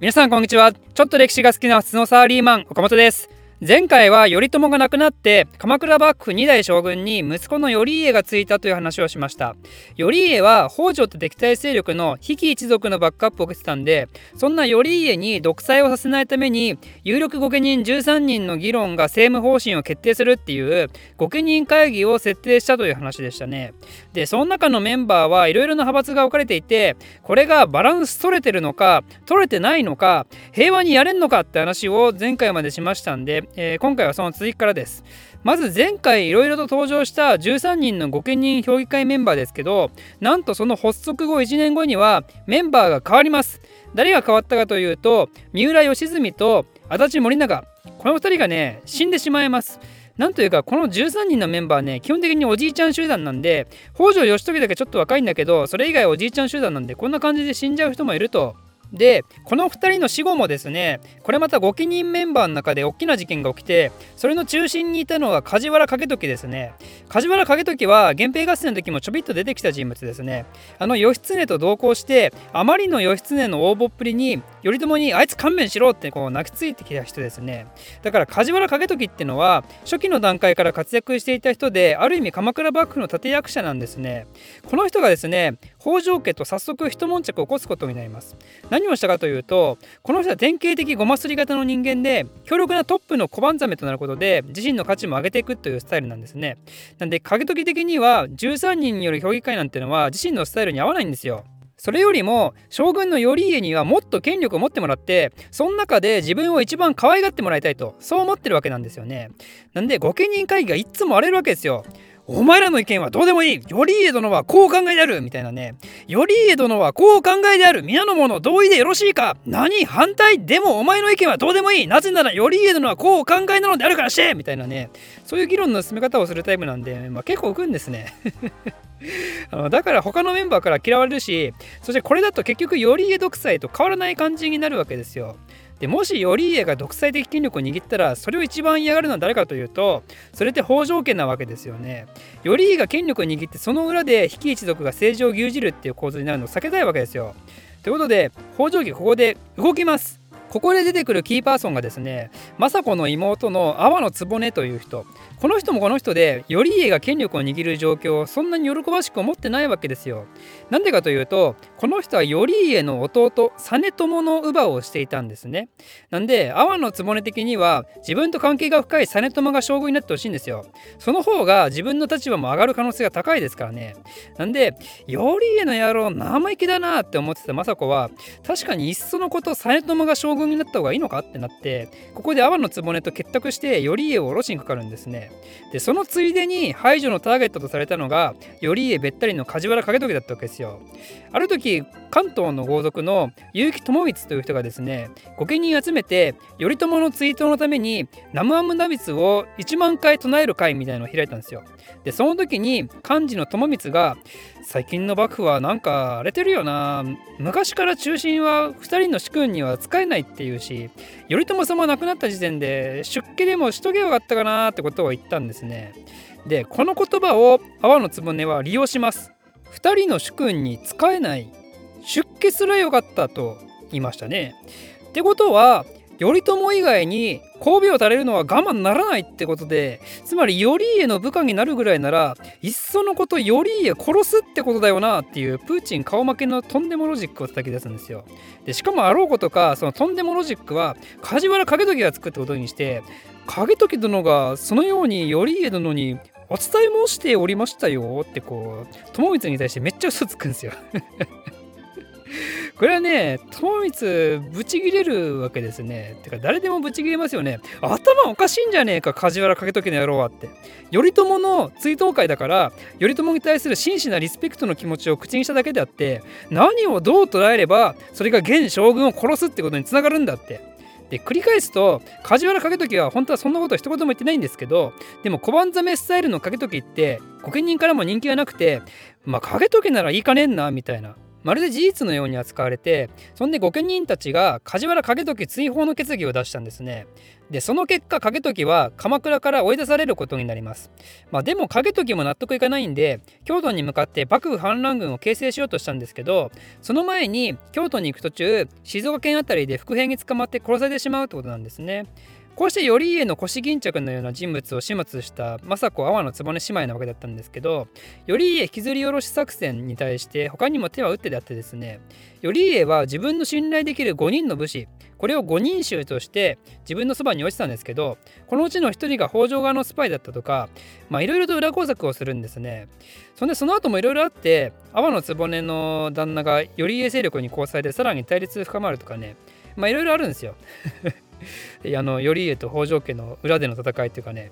皆さんこんにちは。ちょっと歴史が好きなスノーサラリーマン岡本です。前回は頼朝が亡くなって鎌倉幕府2代将軍に息子の頼家がついたという話をしました。頼家は北条と敵対勢力の比企一族のバックアップを受けてたんでそんな頼家に独裁をさせないために有力御家人13人の議論が政務方針を決定するっていう御家人会議を設定したという話でしたね。でその中のメンバーはいろいろな派閥が置かれていてこれがバランス取れてるのか取れてないのか平和にやれんのかって話を前回までしましたんでえー、今回はその続きからです。まず前回いろいろと登場した13人の御家人評議会メンバーですけどなんとその発足後1年後にはメンバーが変わります。誰が変わったかというと三浦義澄と足立森永この2人がね死んでしまいます。なんというかこの13人のメンバーね基本的におじいちゃん集団なんで北条義時だけちょっと若いんだけどそれ以外おじいちゃん集団なんでこんな感じで死んじゃう人もいるとでこの2人の死後もですねこれまた御記人メンバーの中で大きな事件が起きてそれの中心にいたのは梶原景時ですね。梶原景時は源平合戦の時もちょびっと出てきた人物ですね。あの義経と同行してあまりの義経の応募っぷりに頼朝にあいつ勘弁しろってこう泣きついてきた人ですね。だから梶原景時っていうのは初期の段階から活躍していた人である意味鎌倉幕府の立役者なんですね。この人がですね北条家と早速一悶着を起こすことになります。何をしたかというとこの人は典型的ごますり型の人間で強力なトップの小判ザメとなることで自身の価値も上げていくというスタイルなんですね。なんで影時的には13人による評議会なんてのは自身のスタイルに合わないんですよ。それよりも将軍の頼家にはもっと権力を持ってもらってその中で自分を一番可愛がってもらいたいとそう思ってるわけなんですよね。なんで御家人会議がいつも荒れるわけですよ。お前らの意見はどうでもいい。頼家殿はこう考えである。みたいなね。頼家殿はこう考えである。皆の者同意でよろしいか。何反対でもお前の意見はどうでもいい。なぜなら頼家殿はこう考えなのであるからし。てみたいなね。そういう議論の進め方をするタイプなんで、まあ、結構浮くんですね。あのだから他のメンバーから嫌われるしそしてこれだと結局頼家独裁と変わらない感じになるわけですよ。でもし頼家が独裁的権力を握ったらそれを一番嫌がるのは誰かというとそれって北条家なわけですよね。頼家が権力を握ってその裏で比企一族が政治を牛耳るっていう構図になるのを避けたいわけですよ。ということで北条家ここで動きます。ここで出てくるキーパーソンがですね政子の妹の阿波の局という人。この人もこの人で頼家が権力を握る状況をそんなに喜ばしく思ってないわけですよ。なんでかというとこの人は頼家の弟実朝の乳母をしていたんですね。なんで阿波の局的には自分と関係が深い実朝が将軍になってほしいんですよ。その方が自分の立場も上がる可能性が高いですからね。なんで頼家の野郎生意気だなって思ってた政子は確かにいっそのこと実朝が将軍になった方がいいのかってなってここで阿波の局と結託して頼家を下ろしにかかるんですね。でそのついでに排除のターゲットとされたのが頼家べったりの梶原景時だったわけですよある時関東の豪族の結城智光という人がですね御家人集めて頼朝の追悼のために南無阿弥陀仏を1万回唱える会みたいなのを開いたんですよ。でその時に幹事の友光が最近の幕府はなんか荒れてるよな昔から中心は2人の主君には使えないっていうし頼朝様亡くなった時点で出家でもしとけばよかったかなってことを言ったんですね。でこの言葉を阿波の局は利用します。2人の主君に使えない出家すらよかったと言いましたね。ってことは頼朝以外に神戸を垂れるのは我慢ならないってことでつまり頼家の部下になるぐらいならいっそのこと頼家殺すってことだよなっていうプーチン顔負けのとんでもロジックを叩き出すんですよ。でしかもあろうことかそのとんでもロジックは梶原景時が作ったことにして景時殿がそのように頼家殿にお伝え申しておりましたよってこう友光に対してめっちゃ嘘つくんですよ。これはね、友光ブチギレるわけですね。てか誰でもブチギレますよね。頭おかしいんじゃねえか、梶原景時の野郎はって。頼朝の追悼会だから、頼朝に対する真摯なリスペクトの気持ちを口にしただけであって、何をどう捉えれば、それが現将軍を殺すってことにつながるんだって。で繰り返すと梶原景時は本当はそんなこと一言も言ってないんですけどでも小判ザメスタイルの景時って御家人からも人気がなくてまあ景時ならいいかねんなみたいなまるで事実のように扱われてそんで御家人たちが梶原景時追放の決議を出したんですね。でその結果景時は鎌倉から追い出されることになります。まあでも景時も納得いかないんで京都に向かって幕府反乱軍を形成しようとしたんですけどその前に京都に行く途中静岡県辺りで伏兵に捕まって殺されてしまうってことなんですね。こうして頼家の腰巾着のような人物を始末した政子阿波の局姉妹なわけだったんですけど頼家引きずり下ろし作戦に対して他にも手は打ってであってですね頼家は自分の信頼できる5人の武士これを5人衆として自分のそばに落ちたんですけどこのうちの1人が北条側のスパイだったとかいろいろと裏工作をするんですね。そんでその後もいろいろあって阿波の局の旦那が頼家勢力に交際でさらに対立深まるとかねまあいろいろあるんですよ。あの頼家と北条家の裏での戦いっていうかね。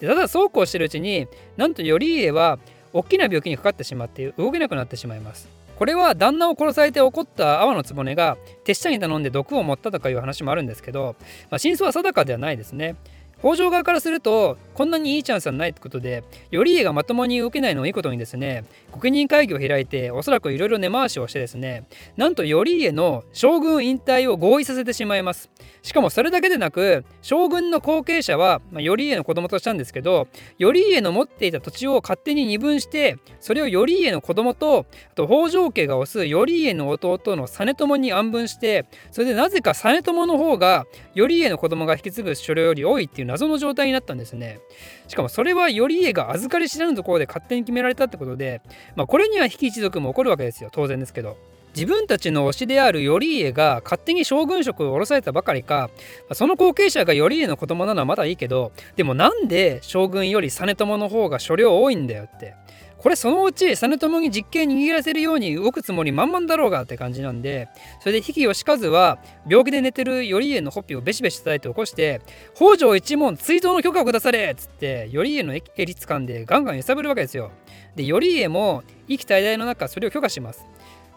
でただそうこうしてるうちになんと頼家は大きな病気にかかってしまって動けなくなってしまいます。これは旦那を殺されて怒った阿波の局が手下に頼んで毒を持ったとかいう話もあるんですけど、まあ、真相は定かではないですね。北条側からするとこんなにいいチャンスはないってことで頼家がまともに受けないのをいいことにですね国人会議を開いておそらくいろいろ根回しをしてですねなんと頼家の将軍引退を合意させてしまいます。しかもそれだけでなく将軍の後継者は、まあ、頼家の子供としたんですけど頼家の持っていた土地を勝手に二分してそれを頼家の子供とあと北条家が推す頼家の弟の実朝に安分してそれでなぜか実朝の方が頼家の子供が引き継ぐ所領より多いっていう謎の状態になったんですね。しかもそれは頼家が預かり知らぬところで勝手に決められたってことで、まあ、これには比企一族も怒るわけですよ。当然ですけど。自分たちの推しである頼家が勝手に将軍職を下ろされたばかりかその後継者が頼家の子供なのはまだいいけどでもなんで将軍より実朝の方が所領多いんだよって。これそのうち実朝に実権握らせるように動くつもり満々だろうがって感じなんでそれで比企義和は病気で寝てる頼家のほっぴをベシベシ叩いて起こして北条一門追悼の許可をくだされっつって頼家の襟掴んでガンガン揺さぶるわけですよ。で頼家も意気滞在の中それを許可します。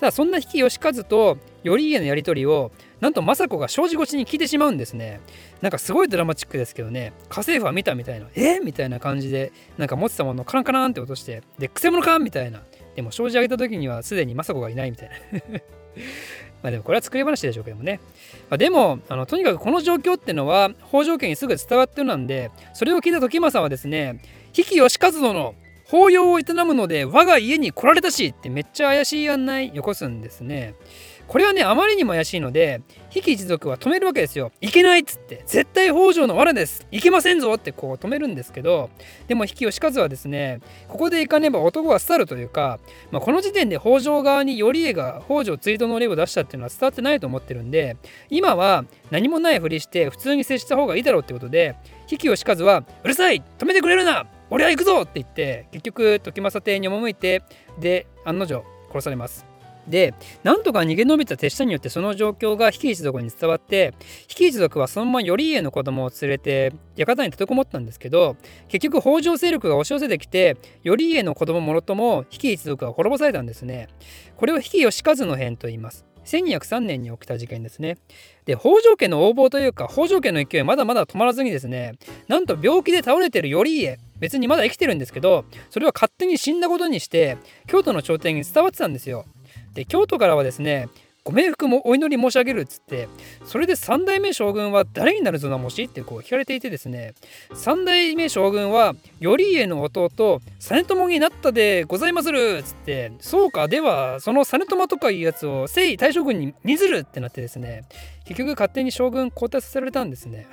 ただそんな比企義和と頼家のやり取りをなんと政子が障子越しに聞いてしまうんですね。なんかすごいドラマチックですけどね。家政婦は見たみたいなえ？みたいな感じでなんか持ってたものをカランカランって落としてでくせ者か？みたいな。でも障子上げた時にはすでに政子がいないみたいな。まあでもこれは作り話でしょうけどもね。まあ、でもあのとにかくこの状況ってのは北条家にすぐ伝わってるなんでそれを聞いた時政はですね比企義和殿法要を営むので我が家に来られたしってめっちゃ怪しい案内よこすんですね。これはねあまりにも怪しいので比企一族は止めるわけですよ。いけないっつって絶対北条の罠ですいけませんぞってこう止めるんですけどでも比企義和はですねここで行かねば男は廃るというか、まあ、この時点で北条側に頼家が北条追悼の例を出したっていうのは伝わってないと思ってるんで今は何もないふりして普通に接した方がいいだろうってことで比企義和はうるさい止めてくれるな俺は行くぞって言って結局時政邸に赴いてで案の定殺されます。でなんとか逃げ延びた手下によってその状況が比企一族に伝わって比企一族はそのまま頼家の子供を連れて館に立てこもったんですけど結局北条勢力が押し寄せてきて頼家の子供もろとも比企一族は滅ぼされたんですね。これを比企義和の変と言います。1203年に起きた事件ですね。で、北条家の横暴というか、北条家の勢いまだまだ止まらずにですね、なんと病気で倒れている頼家、別にまだ生きてるんですけど、それは勝手に死んだことにして、京都の朝廷に伝わってたんですよ。で、京都からはですね、ご冥福もお祈り申し上げるっつってそれで3代目将軍は誰になるぞなもしってこう聞かれていてですね3代目将軍は頼家の弟実朝になったでございまするっつってそうかではその実朝とかいうやつを征夷大将軍に似ずるってなってですね結局勝手に将軍交代させられたんですね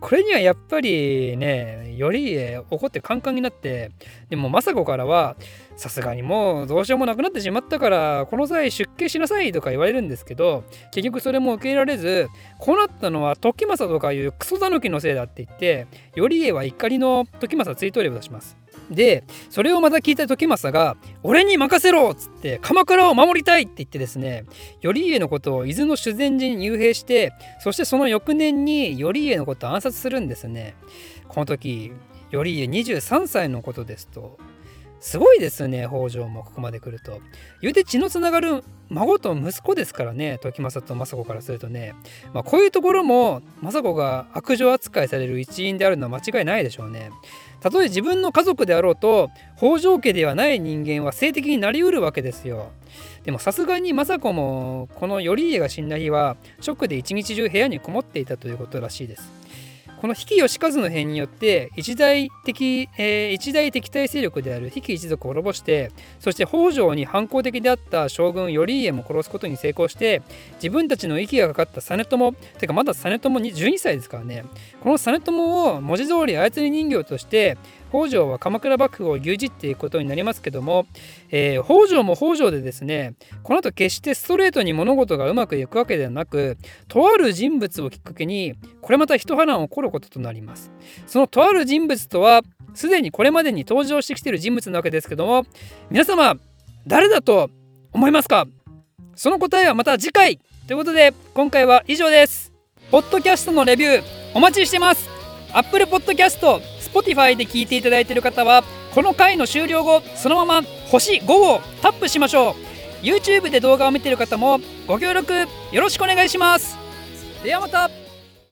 これにはやっぱりね頼家怒ってカンカンになってでも政子からはさすがにもうどうしようもなくなってしまったからこの際出家しなさいとか言われるんですけど結局それも受け入れられずこうなったのは時政とかいうクソ狸のせいだって言って頼家は怒りの時政追悼令を出します。でそれをまた聞いた時政が「俺に任せろ!」っつって「鎌倉を守りたい!」って言ってですね頼家のことを伊豆の修善寺に幽閉してそしてその翌年に頼家のことを暗殺するんですね。この時頼家23歳のことですとすごいですよね北条もここまで来ると。言うて血のつながる孫と息子ですからね時政と政子からするとね、まあ、こういうところも政子が悪女扱いされる一因であるのは間違いないでしょうね。たとえ自分の家族であろうと北条家ではない人間は性的になりうるわけですよ。でもさすがに政子もこの頼家が死んだ日はショックで一日中部屋にこもっていたということらしいです。この比企義和の変によって一大敵、えー、一大敵対勢力である比企一族を滅ぼしてそして北条に反抗的であった将軍頼家も殺すことに成功して自分たちの息がかかった実朝てかまだ実朝に12歳ですからね。この実朝を文字通り操り人形として北条は鎌倉幕府を牛耳っていくことになりますけども、えー、北条も北条でですねこの後決してストレートに物事がうまくいくわけではなくとある人物をきっかけにこれまた一波乱起こることとなります。そのとある人物とはすでにこれまでに登場してきている人物なわけですけども皆様誰だと思いますか？その答えはまた次回。ということで今回は以上です。ポッドキャストのレビューお待ちしてます。Apple Podcast Spotify で聞いていただいている方はこの回の終了後そのまま星5をタップしましょう。YouTube で動画を見ている方もご協力よろしくお願いします。ではまた。